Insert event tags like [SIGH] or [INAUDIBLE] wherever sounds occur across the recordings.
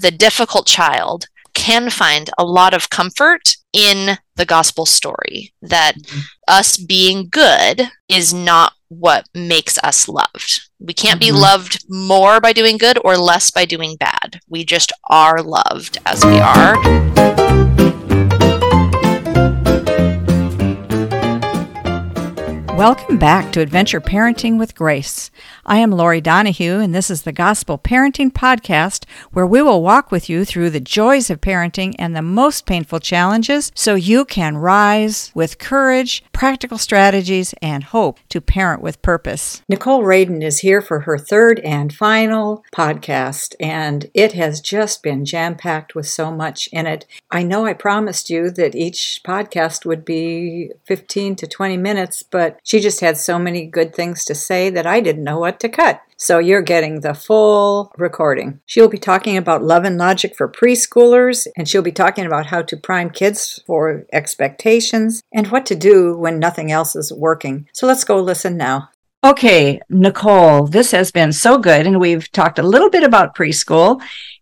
the difficult child can find a lot of comfort in the gospel story that mm-hmm. us being good is not what makes us loved. We can't mm-hmm. be loved more by doing good or less by doing bad. We just are loved as we are. Welcome back to Adventure Parenting with Grace. I am Lori Donahue, and this is the Gospel Parenting Podcast, where we will walk with you through the joys of parenting and the most painful challenges so you can rise with courage, practical strategies, and hope to parent with purpose. Nicole Raden is here for her third and final podcast, and it has just been jam packed with so much in it. I know I promised you that each podcast would be 15 to 20 minutes, but she just had so many good things to say that I didn't know what to cut. So you're getting the full recording. She'll be talking about love and logic for preschoolers, and she'll be talking about how to prime kids for expectations and what to do when nothing else is working. So let's go listen now. Okay, Nicole, this has been so good, and we've talked a little bit about preschool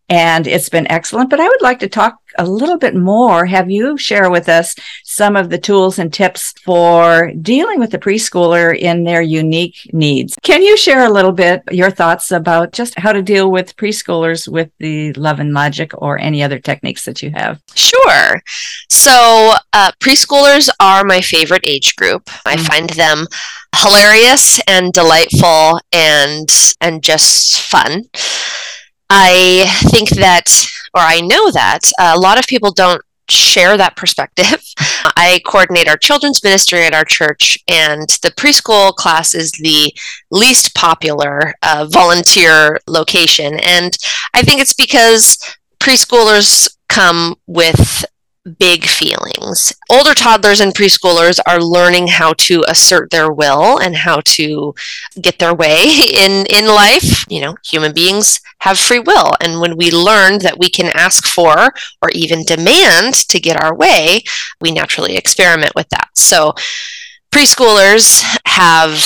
and it's been excellent. But I would like to talk a little bit more. Have you share with us some of the tools and tips for dealing with the preschooler in their unique needs? Can you share a little bit your thoughts about just how to deal with preschoolers with the love and logic or any other techniques that you have? Sure. So, uh, preschoolers are my favorite age group. I mm. find them hilarious and delightful and and just fun. I think that, or I know that, a lot of people don't share that perspective. [LAUGHS] I coordinate our children's ministry at our church, and the preschool class is the least popular uh, volunteer location. And I think it's because preschoolers come with big feelings. Older toddlers and preschoolers are learning how to assert their will and how to get their way [LAUGHS] in in life. You know, human beings have free will and when we learn that we can ask for or even demand to get our way, we naturally experiment with that. So preschoolers have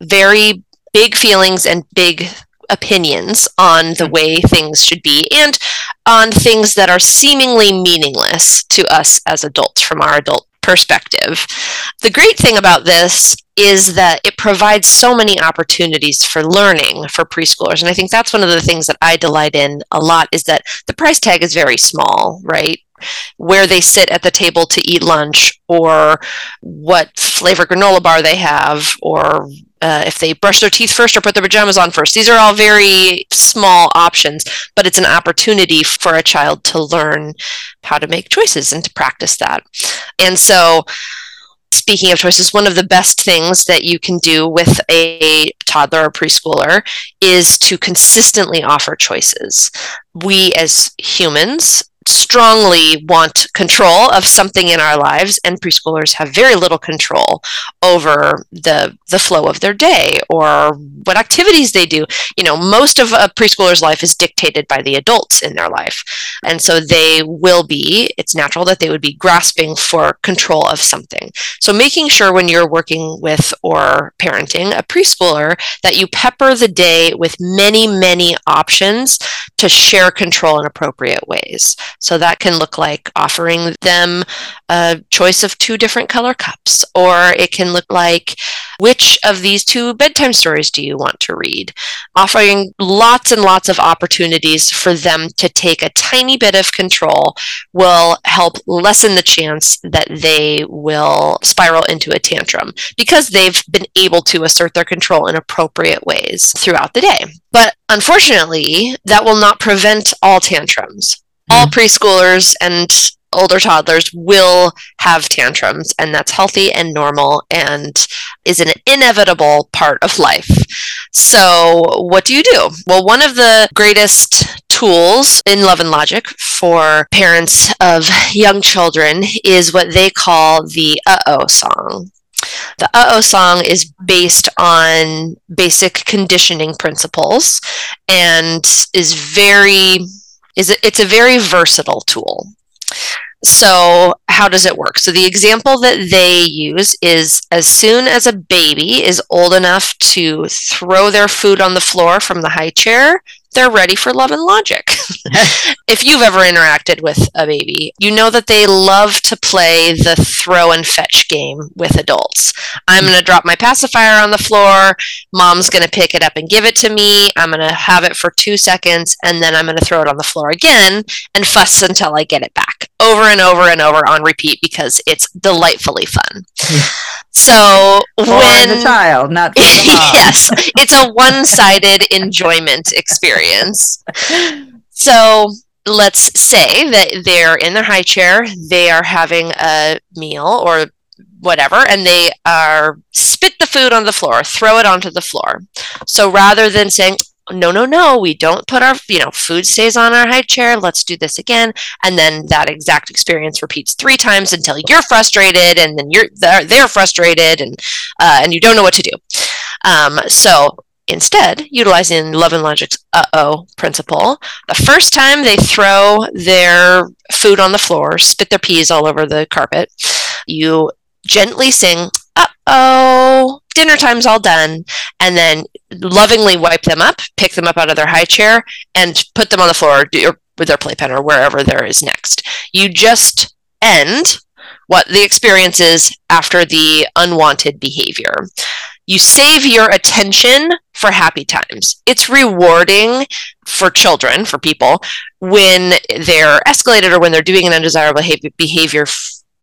very big feelings and big opinions on the mm-hmm. way things should be and on things that are seemingly meaningless to us as adults from our adult perspective. The great thing about this is that it provides so many opportunities for learning for preschoolers and i think that's one of the things that i delight in a lot is that the price tag is very small right where they sit at the table to eat lunch or what flavor granola bar they have or uh, if they brush their teeth first or put their pajamas on first. These are all very small options, but it's an opportunity for a child to learn how to make choices and to practice that. And so, speaking of choices, one of the best things that you can do with a toddler or preschooler is to consistently offer choices. We as humans strongly want control of something in our lives and preschoolers have very little control over the the flow of their day or what activities they do. You know most of a preschooler's life is dictated by the adults in their life and so they will be it's natural that they would be grasping for control of something. So making sure when you're working with or parenting a preschooler that you pepper the day with many many options to share control in appropriate ways so that can look like offering them a choice of two different color cups, or it can look like which of these two bedtime stories do you want to read? Offering lots and lots of opportunities for them to take a tiny bit of control will help lessen the chance that they will spiral into a tantrum because they've been able to assert their control in appropriate ways throughout the day. But unfortunately, that will not prevent all tantrums all mm-hmm. preschoolers and older toddlers will have tantrums and that's healthy and normal and is an inevitable part of life. So, what do you do? Well, one of the greatest tools in Love and Logic for parents of young children is what they call the uh oh song. The uh oh song is based on basic conditioning principles and is very is it, it's a very versatile tool. So, how does it work? So, the example that they use is as soon as a baby is old enough to throw their food on the floor from the high chair, they're ready for love and logic. [LAUGHS] [LAUGHS] if you've ever interacted with a baby, you know that they love to play the throw and fetch game with adults. I'm going to drop my pacifier on the floor. Mom's going to pick it up and give it to me. I'm going to have it for two seconds and then I'm going to throw it on the floor again and fuss until I get it back over and over and over on repeat because it's delightfully fun. [LAUGHS] So for when the child, not the [LAUGHS] yes, it's a one-sided [LAUGHS] enjoyment experience. So let's say that they're in their high chair, they are having a meal or whatever, and they are spit the food on the floor, throw it onto the floor. So rather than saying, no, no, no, we don't put our, you know, food stays on our high chair. Let's do this again. And then that exact experience repeats three times until you're frustrated and then you're, they're, they're frustrated and, uh, and you don't know what to do. Um, so instead, utilizing Love and Logic's uh-oh principle, the first time they throw their food on the floor, spit their peas all over the carpet, you gently sing, uh-oh, dinner time's all done, and then lovingly wipe them up, pick them up out of their high chair, and put them on the floor or with their playpen or wherever there is next. You just end what the experience is after the unwanted behavior. You save your attention for happy times. It's rewarding for children, for people, when they're escalated or when they're doing an undesirable behavior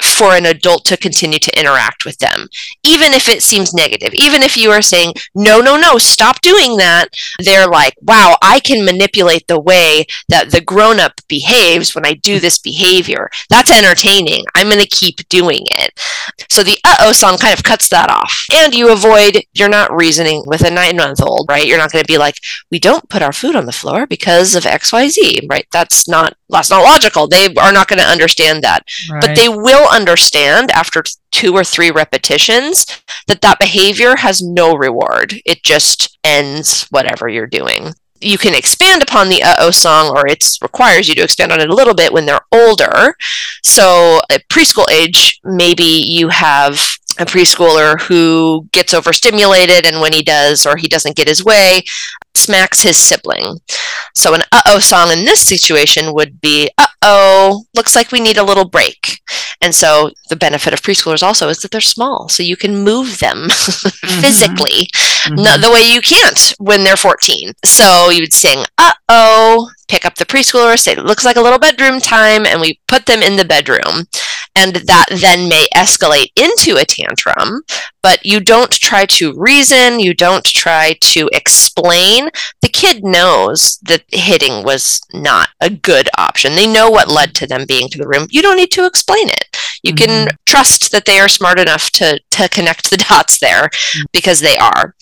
for an adult to continue to interact with them, even if it seems negative. Even if you are saying, no, no, no, stop doing that, they're like, wow, I can manipulate the way that the grown up behaves when I do this behavior. That's entertaining. I'm going to keep doing it. So the uh oh song kind of cuts that off. And you avoid, you're not reasoning with a nine month old, right? You're not going to be like, we don't put our food on the floor because of XYZ, right? That's not, that's not logical. They are not going to understand that. Right. But they will understand after two or three repetitions that that behavior has no reward. It just ends whatever you're doing. You can expand upon the uh oh song, or it requires you to expand on it a little bit when they're older. So, at preschool age, maybe you have a preschooler who gets overstimulated, and when he does or he doesn't get his way, smacks his sibling. So, an uh oh song in this situation would be, uh oh, looks like we need a little break. And so, the benefit of preschoolers also is that they're small, so you can move them [LAUGHS] mm-hmm. physically, mm-hmm. not the way you can't when they're 14. So, you would sing, uh oh, pick up the preschooler, say, it looks like a little bedroom time, and we put them in the bedroom. And that then may escalate into a tantrum, but you don't try to reason, you don't try to explain. The kid knows that hitting was not a good option. They know what led to them being to the room. You don't need to explain it. You mm-hmm. can trust that they are smart enough to, to connect the [LAUGHS] dots there because they are.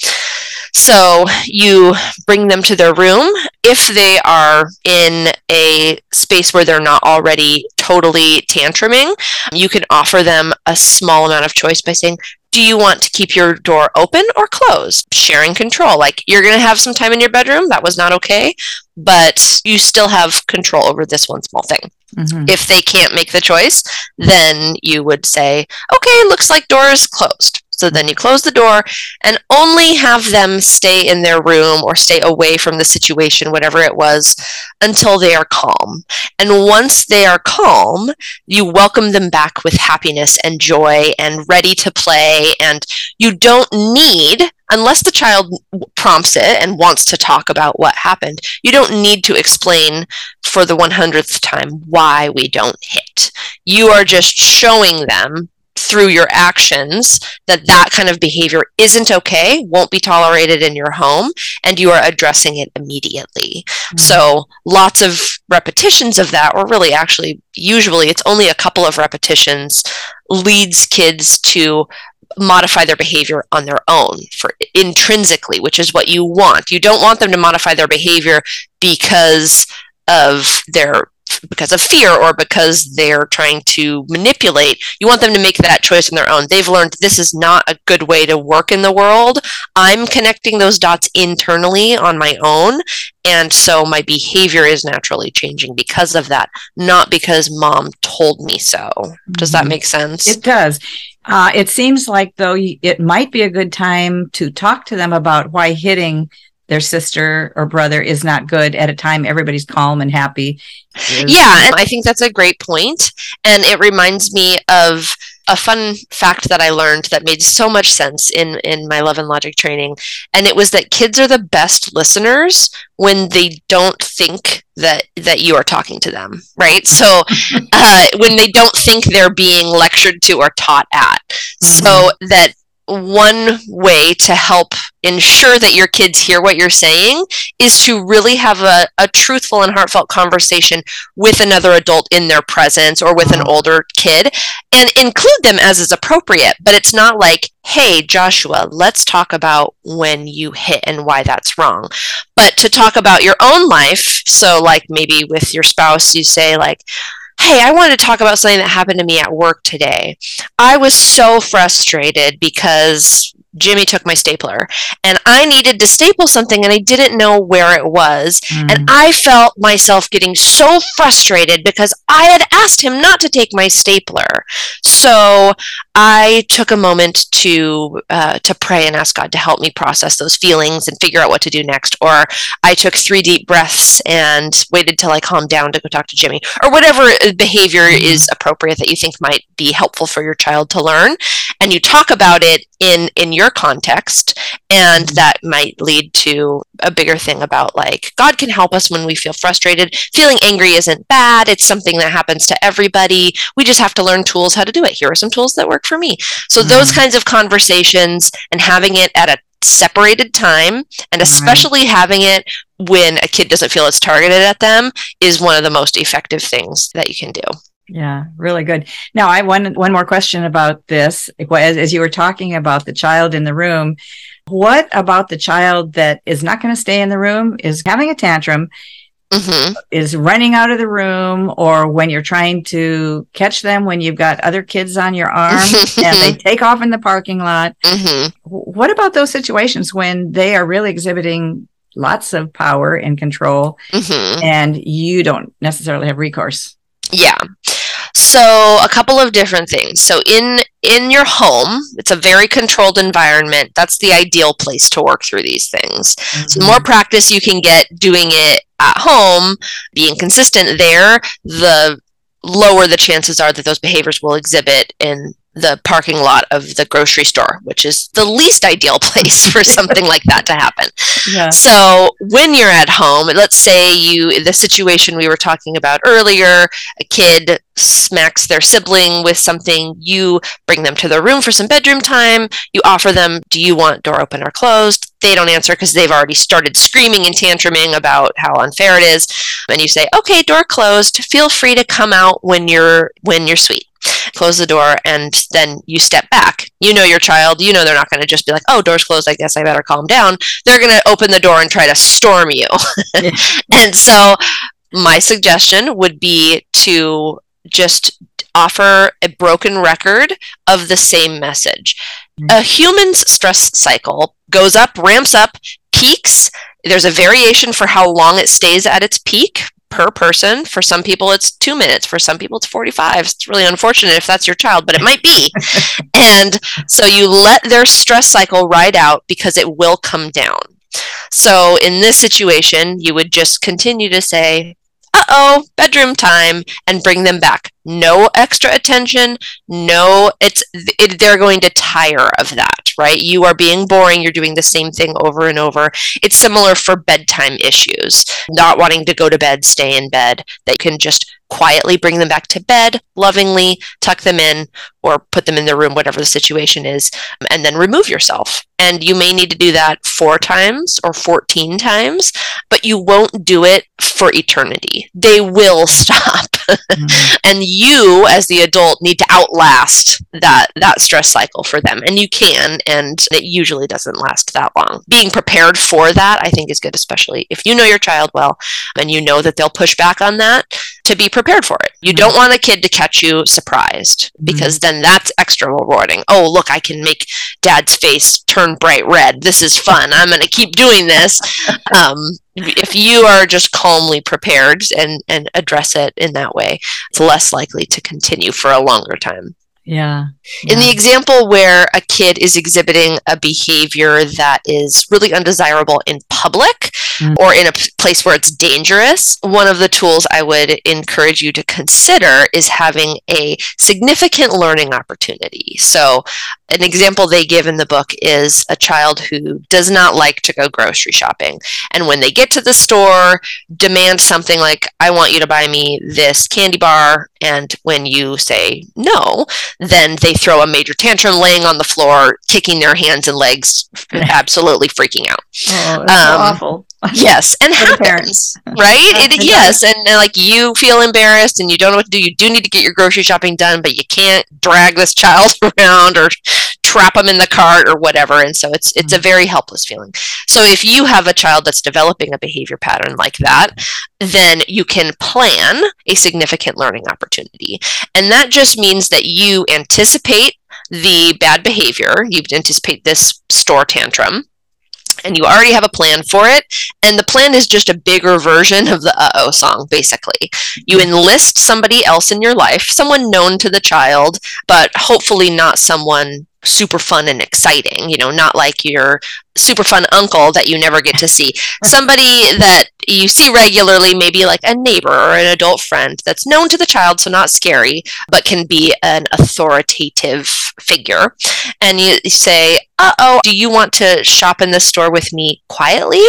So you bring them to their room. If they are in a space where they're not already totally tantruming, you can offer them a small amount of choice by saying, do you want to keep your door open or closed? Sharing control. Like you're going to have some time in your bedroom. That was not okay, but you still have control over this one small thing. Mm-hmm. If they can't make the choice, then you would say, okay, looks like door is closed. So then you close the door and only have them stay in their room or stay away from the situation, whatever it was, until they are calm. And once they are calm, you welcome them back with happiness and joy and ready to play. And you don't need unless the child prompts it and wants to talk about what happened, you don't need to explain for the 100th time why we don't hit. You are just showing them through your actions that that kind of behavior isn't okay, won't be tolerated in your home, and you are addressing it immediately. Mm-hmm. So, lots of repetitions of that, or really actually, usually it's only a couple of repetitions, leads kids to modify their behavior on their own for intrinsically which is what you want you don't want them to modify their behavior because of their because of fear or because they're trying to manipulate. You want them to make that choice on their own. They've learned this is not a good way to work in the world. I'm connecting those dots internally on my own. And so my behavior is naturally changing because of that, not because mom told me so. Does that mm-hmm. make sense? It does. Uh, it seems like, though, it might be a good time to talk to them about why hitting their sister or brother is not good at a time everybody's calm and happy. Yeah, and I think that's a great point. And it reminds me of a fun fact that I learned that made so much sense in in my love and logic training and it was that kids are the best listeners when they don't think that that you are talking to them right so [LAUGHS] uh, when they don't think they're being lectured to or taught at mm-hmm. so that one way to help ensure that your kids hear what you're saying is to really have a, a truthful and heartfelt conversation with another adult in their presence or with an mm-hmm. older kid and include them as is appropriate but it's not like hey joshua let's talk about when you hit and why that's wrong but to talk about your own life so like maybe with your spouse you say like Hey, I wanted to talk about something that happened to me at work today. I was so frustrated because Jimmy took my stapler and I needed to staple something and I didn't know where it was. Mm. And I felt myself getting so frustrated because I had asked him not to take my stapler. So I took a moment to uh, to pray and ask God to help me process those feelings and figure out what to do next. Or I took three deep breaths and waited till I calmed down to go talk to Jimmy, or whatever behavior mm. is appropriate that you think might be helpful for your child to learn. And you talk about it in in your context and that might lead to a bigger thing about like god can help us when we feel frustrated feeling angry isn't bad it's something that happens to everybody we just have to learn tools how to do it here are some tools that work for me so mm-hmm. those kinds of conversations and having it at a separated time and especially mm-hmm. having it when a kid doesn't feel it's targeted at them is one of the most effective things that you can do yeah, really good. Now, I one one more question about this. As, as you were talking about the child in the room, what about the child that is not going to stay in the room, is having a tantrum, mm-hmm. is running out of the room, or when you're trying to catch them when you've got other kids on your arm [LAUGHS] and they take off in the parking lot? Mm-hmm. What about those situations when they are really exhibiting lots of power and control mm-hmm. and you don't necessarily have recourse? Yeah. So a couple of different things. So in in your home, it's a very controlled environment. That's the ideal place to work through these things. Mm-hmm. So the more practice you can get doing it at home, being consistent there, the lower the chances are that those behaviors will exhibit in the parking lot of the grocery store, which is the least ideal [LAUGHS] place for something like that to happen. Yeah. So when you're at home, let's say you the situation we were talking about earlier, a kid smacks their sibling with something, you bring them to their room for some bedroom time, you offer them, do you want door open or closed? They don't answer because they've already started screaming and tantruming about how unfair it is. And you say, okay, door closed. Feel free to come out when you're when you're sweet close the door, and then you step back. You know your child, you know they're not going to just be like, oh, door's closed, I guess I better calm down. They're going to open the door and try to storm you. [LAUGHS] and so, my suggestion would be to just offer a broken record of the same message. Mm-hmm. A human's stress cycle goes up, ramps up, peaks. There's a variation for how long it stays at its peak per person. For some people, it's two minutes. For some people, it's 45. It's really unfortunate if that's your child, but it might be. [LAUGHS] and so you let their stress cycle ride out because it will come down. So in this situation, you would just continue to say, uh oh, bedroom time, and bring them back. No extra attention. No, it's it, they're going to tire of that, right? You are being boring. You're doing the same thing over and over. It's similar for bedtime issues. Not wanting to go to bed, stay in bed. They can just quietly bring them back to bed, lovingly tuck them in, or put them in their room, whatever the situation is, and then remove yourself. And you may need to do that four times or 14 times, but you won't do it for eternity. They will [LAUGHS] stop. mm-hmm. And you, as the adult, need to outlast that, that stress cycle for them. And you can, and it usually doesn't last that long. Being prepared for that, I think, is good, especially if you know your child well and you know that they'll push back on that to be prepared for it. You mm-hmm. don't want a kid to catch you surprised because mm-hmm. then that's extra rewarding. Oh, look, I can make dad's face turn bright red. This is fun. I'm going to keep doing this. [LAUGHS] Um, if you are just calmly prepared and, and address it in that way, it's less likely to continue for a longer time. Yeah. In the example where a kid is exhibiting a behavior that is really undesirable in public Mm. or in a p- place where it's dangerous, one of the tools I would encourage you to consider is having a significant learning opportunity. So, an example they give in the book is a child who does not like to go grocery shopping. And when they get to the store, demand something like, I want you to buy me this candy bar. And when you say no, then they throw a major tantrum laying on the floor, kicking their hands and legs, [LAUGHS] absolutely freaking out. Oh, that's Um, awful. Yes, [LAUGHS] and happens, parents. right? Right, It, it yes, and, and, like you feel embarrassed and you don't know what to do. You do need to get your grocery shopping done, but you can't drag this child [LAUGHS] around or trap them in the cart or whatever. And so it's it's a very helpless feeling. So if you have a child that's developing a behavior pattern like that, then you can plan a significant learning opportunity, and that just means that you anticipate the bad behavior. You anticipate this store tantrum and you already have a plan for it. And the plan is just a bigger version of the uh oh song, basically. You enlist somebody else in your life, someone known to the child, but hopefully not someone super fun and exciting, you know, not like your super fun uncle that you never get to see. [LAUGHS] Somebody that you see regularly, maybe like a neighbor or an adult friend that's known to the child, so not scary, but can be an authoritative figure. And you say, uh oh, do you want to shop in this store with me quietly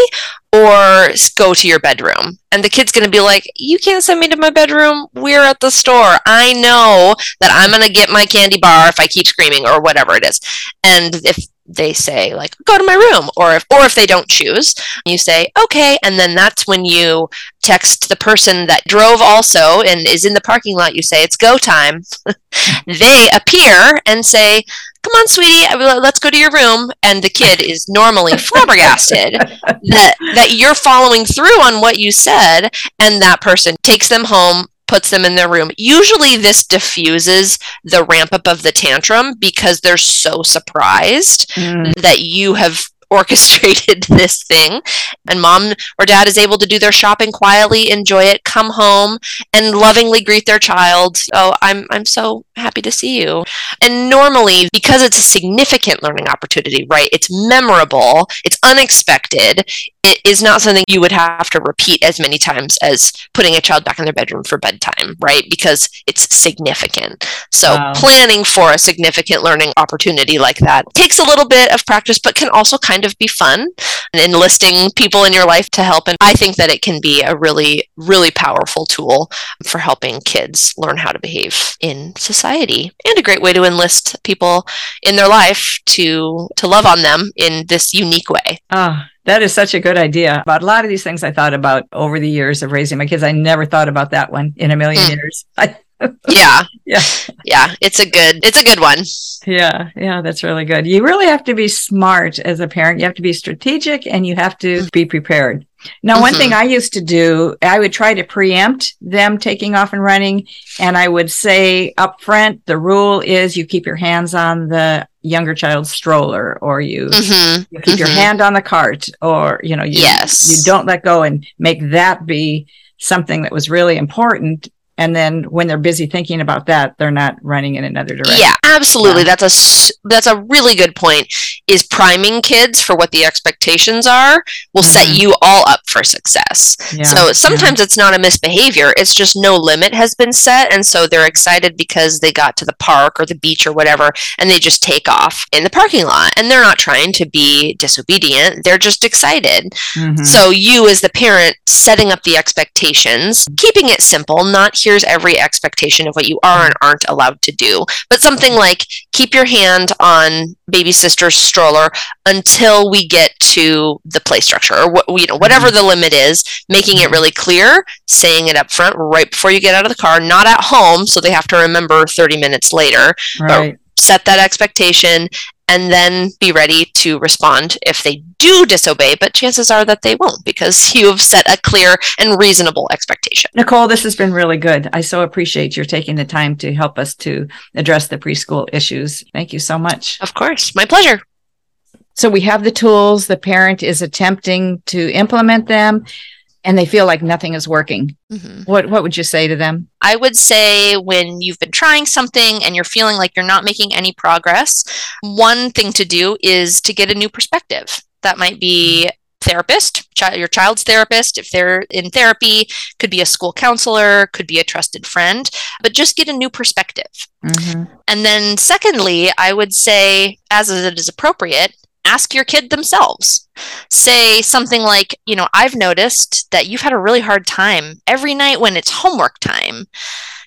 or go to your bedroom? And the kid's going to be like, You can't send me to my bedroom. We're at the store. I know that I'm going to get my candy bar if I keep screaming or whatever it is. And if they say like go to my room or if or if they don't choose you say okay and then that's when you text the person that drove also and is in the parking lot you say it's go time [LAUGHS] they appear and say come on sweetie let's go to your room and the kid is normally flabbergasted [LAUGHS] that that you're following through on what you said and that person takes them home puts them in their room usually this diffuses the ramp up of the tantrum because they're so surprised Mm. that you have orchestrated [LAUGHS] this thing. And mom or dad is able to do their shopping quietly enjoy it come home and lovingly greet their child. Oh i'm i'm so happy to see you. And normally because it's a significant learning opportunity right it's memorable it's unexpected it is not something you would have to repeat as many times as putting a child back in their bedroom for bedtime right because it's significant. So Wow. planning for a significant learning opportunity like that takes a little bit of practice but can also kind of be fun and enlisting people in your life to help and i think that it can be a really really powerful tool for helping kids learn how to behave in society and a great way to enlist people in their life to to love on them in this unique way Oh, that is such a good idea. About a lot of these things I thought about over the years of raising my kids. I never thought about that one in a million Mm. years. [LAUGHS] I, yeah [LAUGHS] yeah. yeah it's a good it's a good one Yeah, yeah, that's really good. You really have to be smart as a parent. You have to be strategic and you have to be prepared. Now, one Mhm. thing I used to do, I would try to preempt them taking off and running. And I would say up front, the rule is you keep your hands on the younger child's stroller or you, hmm you keep your mhm. hand on the cart or, you know, you, yes you don't let go and make that be something that was really important. And then when they're busy thinking about that, they're not running in another direction. Yeah, absolutely. Yeah. That's a that's a really good point. Is priming kids for what the expectations are will set Mhm. you all up for success. Yeah, so yeah. sometimes it's not a misbehavior; it's just no limit has been set, and so they're excited because they got to the park or the beach or whatever, and they just take off in the parking lot, and they're not trying to be disobedient; they're just excited. Mhm. So you as the parent setting up the expectations, keeping it simple, not here's every expectation of what you are and aren't allowed to do, but something like keep your hand on baby sister's stroller until we get to the play structure or what you know whatever mm-hmm. the limit is, making it really clear, saying it up front right before you get out of the car, not at home so they have to remember 30 minutes later. Right. set that expectation and then be ready to respond if they do disobey but chances are that they won't because [LAUGHS] you have set a clear and reasonable expectation Nicole, this has been really good. I so appreciate your taking the time to help us to address the preschool issues. Thank you so much. of course my pleasure So we have the tools, the parent is attempting to implement them. And they feel like nothing is working. Mm-hmm. What what would you say to them? I would say when you've been trying something and you're feeling like you're not making any progress, one thing to do is to get a new perspective. That might be therapist, your child's therapist, if they're in therapy, could be a school counselor, could be a trusted friend, but just get a new perspective. Mm-hmm. And then, secondly, I would say, as it is appropriate, ask your kid themselves. Say something like, you know, I've noticed that you've had a really hard time every night when it's homework time.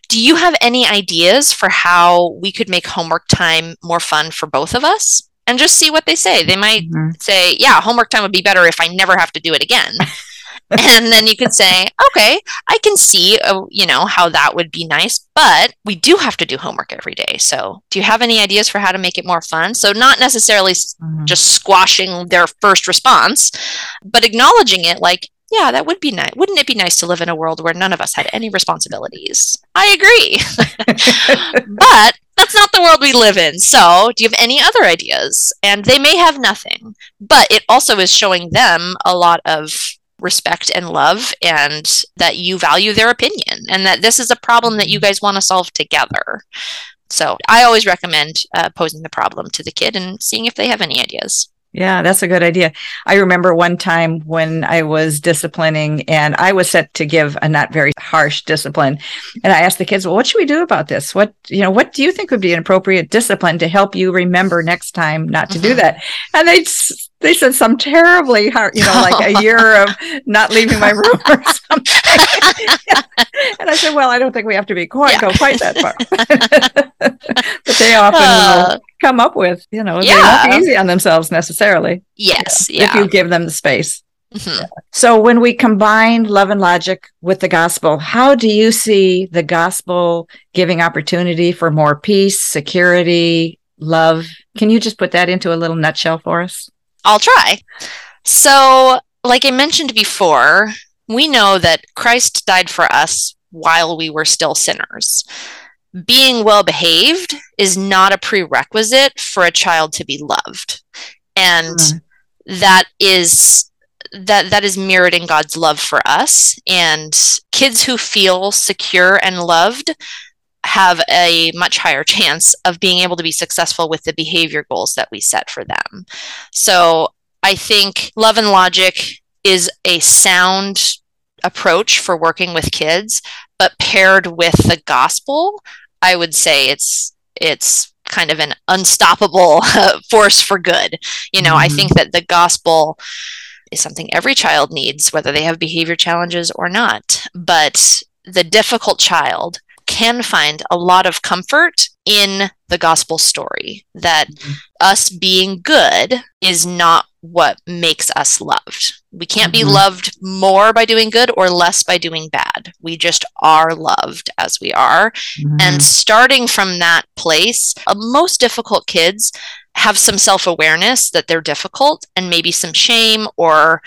Do you have any ideas for how we could make homework time more fun for both of us? And just see what they say. They might mm-hmm. say, yeah, homework time would be better if I never have to do it again. [LAUGHS] and then you could say, okay, I can see, uh, you know, how that would be nice, but we do have to do homework every day. So, do you have any ideas for how to make it more fun? So, not necessarily mm-hmm. just squashing their first response, but acknowledging it like, yeah, that would be nice. Wouldn't it be nice to live in a world where none of us had any responsibilities? I agree. [LAUGHS] but that's not the world we live in. So, do you have any other ideas? And they may have nothing, but it also is showing them a lot of respect and love and that you value their opinion and that this is a problem that you guys want to solve together. So I always recommend uh, posing the problem to the kid and seeing if they have any ideas. Yeah, that's a good idea. I remember one time when I was disciplining and I was set to give a not very harsh discipline. And I asked the kids, well, what should we do about this? What, you know, what do you think would be an appropriate discipline to help you remember next time not to mm-hmm. do that? And they they said some terribly hard, you know, like a [LAUGHS] year of not leaving my room or something. [LAUGHS] and I said, well, I don't think we have to be quite yeah. go quite that far. [LAUGHS] but they often uh, come up with, you know, yeah. they won't be easy on themselves necessarily. Yes, yeah, if you give them the space. Mm-hmm. So when we combine love and logic with the gospel, how do you see the gospel giving opportunity for more peace, security, love? Can you just put that into a little nutshell for us? I'll try. So, like I mentioned before, we know that Christ died for us while we were still sinners. Being well behaved is not a prerequisite for a child to be loved. And mm. that is that that is mirrored in God's love for us and kids who feel secure and loved have a much higher chance of being able to be successful with the behavior goals that we set for them. So I think love and logic is a sound approach for working with kids, but paired with the gospel, I would say it's it's kind of an unstoppable [LAUGHS] force for good. You know, mm-hmm. I think that the gospel is something every child needs, whether they have behavior challenges or not. But the difficult child can find a lot of comfort in the gospel story that mm-hmm. us being good is not what makes us loved. We can't mm-hmm. be loved more by doing good or less by doing bad. We just are loved as we are. Mm-hmm. And starting from that place, uh, most difficult kids have some self awareness that they're difficult and maybe some shame or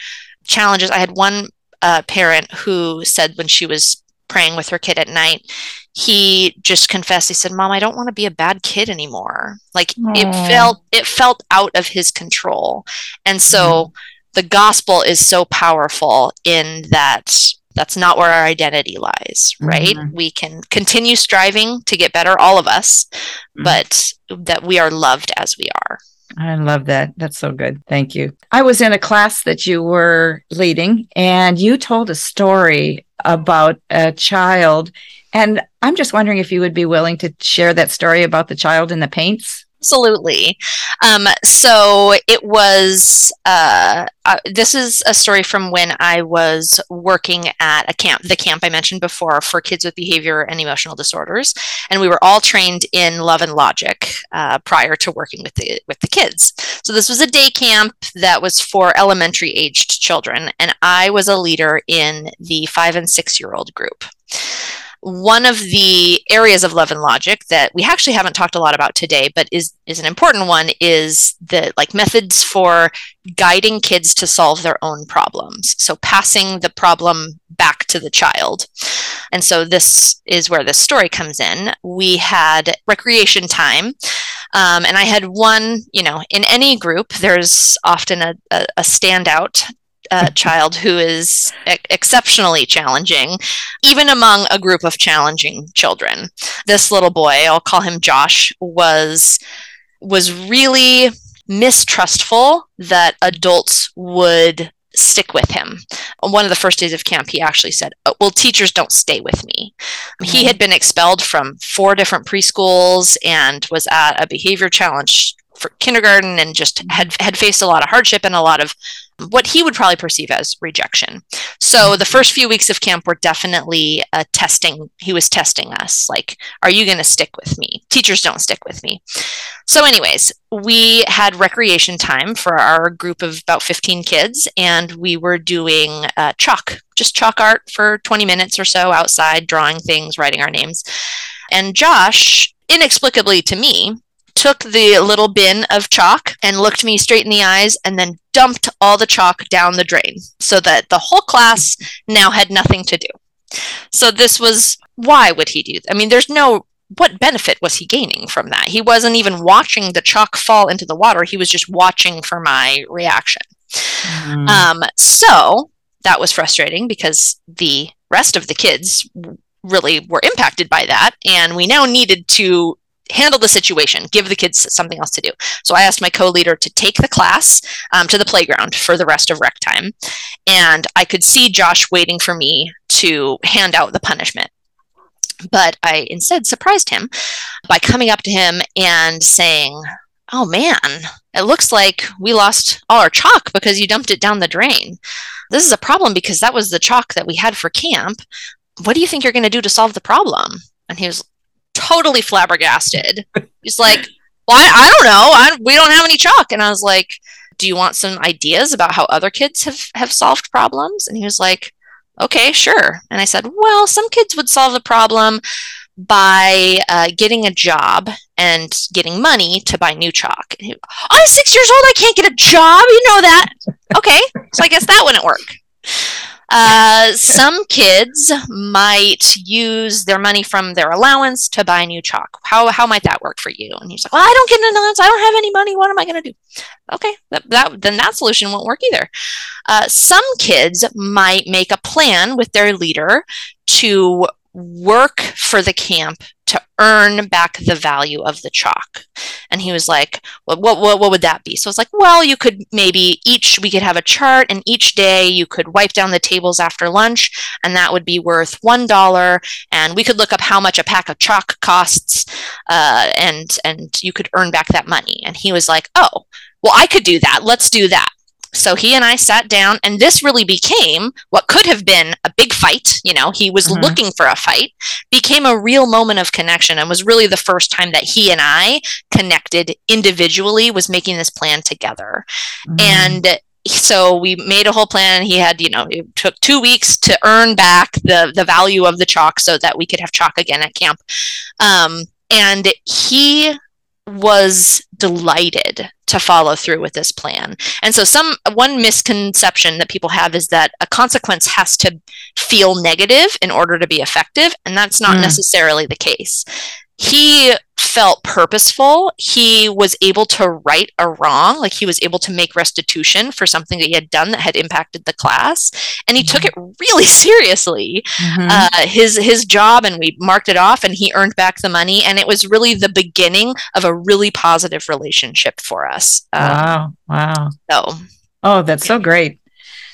challenges. I had one uh, parent who said when she was praying with her kid at night, he just confessed he said mom i don't want to be a bad kid anymore like Aww. it felt it felt out of his control and so mm-hmm. the gospel is so powerful in that that's not where our identity lies right mm-hmm. we can continue striving to get better all of us mm-hmm. but that we are loved as we are I love that. That's so good. Thank you. I was in a class that you were leading, and you told a story about a child and I'm just wondering if you would be willing to share that story about the child in the paints. Absolutely. Um, so it was, uh, uh, this is a story from when I was working at a camp, the camp I mentioned before for kids with behavior and emotional disorders. And we were all trained in love and logic uh, prior to working with the, with the kids. So this was a day camp that was for elementary aged children. And I was a leader in the five and six year old group one of the areas of love and logic that we actually haven't talked a lot about today but is is an important one is the like methods for guiding kids to solve their own problems. So passing the problem back to the child. And so this is where this story comes in. We had recreation time um, and i had one you know in any group there's often a, a, a standout uh, child who is e- exceptionally challenging, even among a group of challenging children. This little boy, I'll call him Josh, was was really mistrustful that adults would stick with him. One of the first days of camp, he actually said, oh, Well, teachers don't stay with me. Mm-hmm. He had been expelled from four different preschools and was at a behavior challenge for kindergarten and just had, had faced a lot of hardship and a lot of what he would probably perceive as rejection. So the first few weeks of camp were definitely a testing. He was testing us like, are you going to stick with me? Teachers don't stick with me. So, anyways, we had recreation time for our group of about 15 kids, and we were doing uh, chalk, just chalk art for 20 minutes or so outside, drawing things, writing our names. And Josh, inexplicably to me, took the little bin of chalk and looked me straight in the eyes and then dumped all the chalk down the drain so that the whole class now had nothing to do. So this was why would he do? I mean, there's no what benefit was he gaining from that? He wasn't even watching the chalk fall into the water. He was just watching for my reaction. Mm. Um, so that was frustrating because the rest of the kids really were impacted by that. And we now needed to handle the situation, give the kids something else to do. So I asked my co-leader to take the class um, to the playground for the rest of rec time, and I could see Josh waiting for me to hand out the punishment. But I instead surprised him by coming up to him and saying, "Oh man, it looks like we lost all our chalk because you dumped it down the drain. This is a problem because that was the chalk that we had for camp. What do you think you're going to do to solve the problem?" And he was totally flabbergasted. He's like, "Well, I, I don't know. I, we don't have any chalk." And I was like, "Do you want some ideas about how other kids have have solved problems?" And he was like, "Okay, sure." And I said, "Well, some kids would solve the problem." by uh, getting a job and getting money to buy new chalk. He, I'm six years old. I can't get a job. You know that. Okay. So I guess that wouldn't work. Uh, some kids might use their money from their allowance to buy new chalk. How, how might that work for you? And he's like, well, I don't get an allowance. I don't have any money. What am I going to do? Okay, that, that, then that solution won't work either. Uh, some kids might make a plan with their leader to work for the camp to earn back the value of the chalk. And he was like, well, what, what, what would that be? So I was like, well, you could maybe each, we could have a chart and each day you could wipe down the tables after lunch and that would be worth $1. And we could look up how much a pack of chalk costs uh, and, and you could earn back that money. And he was like, oh, well, I could do that. Let's do that. So he and I sat down, and this really became what could have been a big fight. You know, he was mm-hmm. looking for a fight, became a real moment of connection, and was really the first time that he and I connected individually, was making this plan together. Mm-hmm. And so we made a whole plan he had you know it took two weeks to earn back the the value of the chalk so that we could have chalk again at camp um, and he was delighted to follow through with this plan. And so some one misconception that people have is that a consequence has to feel negative in order to be effective, and that's not mm. necessarily the case he felt purposeful. He was able to right a wrong, like he was able to make restitution for something that he had done that had impacted the class, and he mm-hmm. took it really [LAUGHS] seriously. Mm-hmm. Uh, his his job, and we marked it off, and he earned back the money, and it was really the beginning of a really positive relationship for us. Um, wow! Wow! So, oh, that's so great.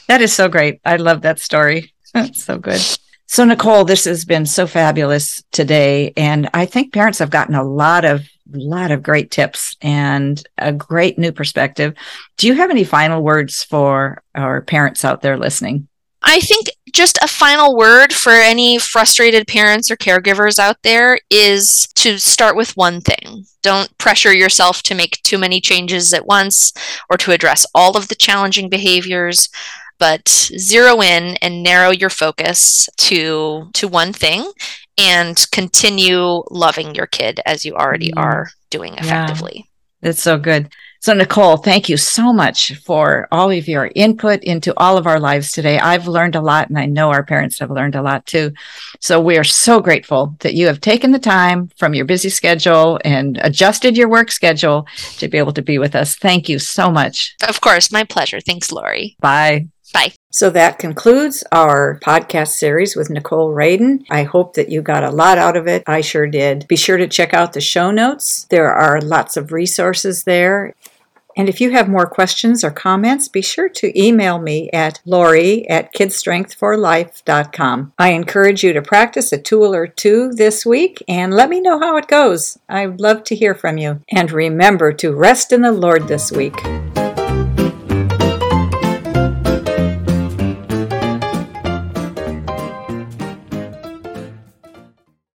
That is so great. I love that story. [LAUGHS] That's so good. So, Nicole, this has been so fabulous today. And I think parents have gotten a lot of lot of great tips and a great new perspective. Do you have any final words for our parents out there listening? I think just a final word for any frustrated parents or caregivers out there is to start with one thing. Don't pressure yourself to make too many changes at once or to address all of the challenging behaviors but zero in and narrow your focus to to one thing and continue loving your kid as you already mm. are doing effectively. Yeah, that's so good. So, Nicole, thank you so much for all of your input into all of our lives today. I've learned a lot, and I know our parents have learned a lot too. So, we are so grateful that you have taken the time from your busy schedule and adjusted your work schedule to be able to be with us. Thank you so much. Of course, my pleasure. Thanks, Lori. Bye. Bye. So that concludes our podcast series with Nicole Raden. I hope that you got a lot out of it. I sure did. Be sure to check out the show notes. There are lots of resources there. And if you have more questions or comments, be sure to email me at lori at kidstrengthforlife.com. I encourage you to practice a tool or two this week and let me know how it goes. I'd love to hear from you. And remember to rest in the Lord this week.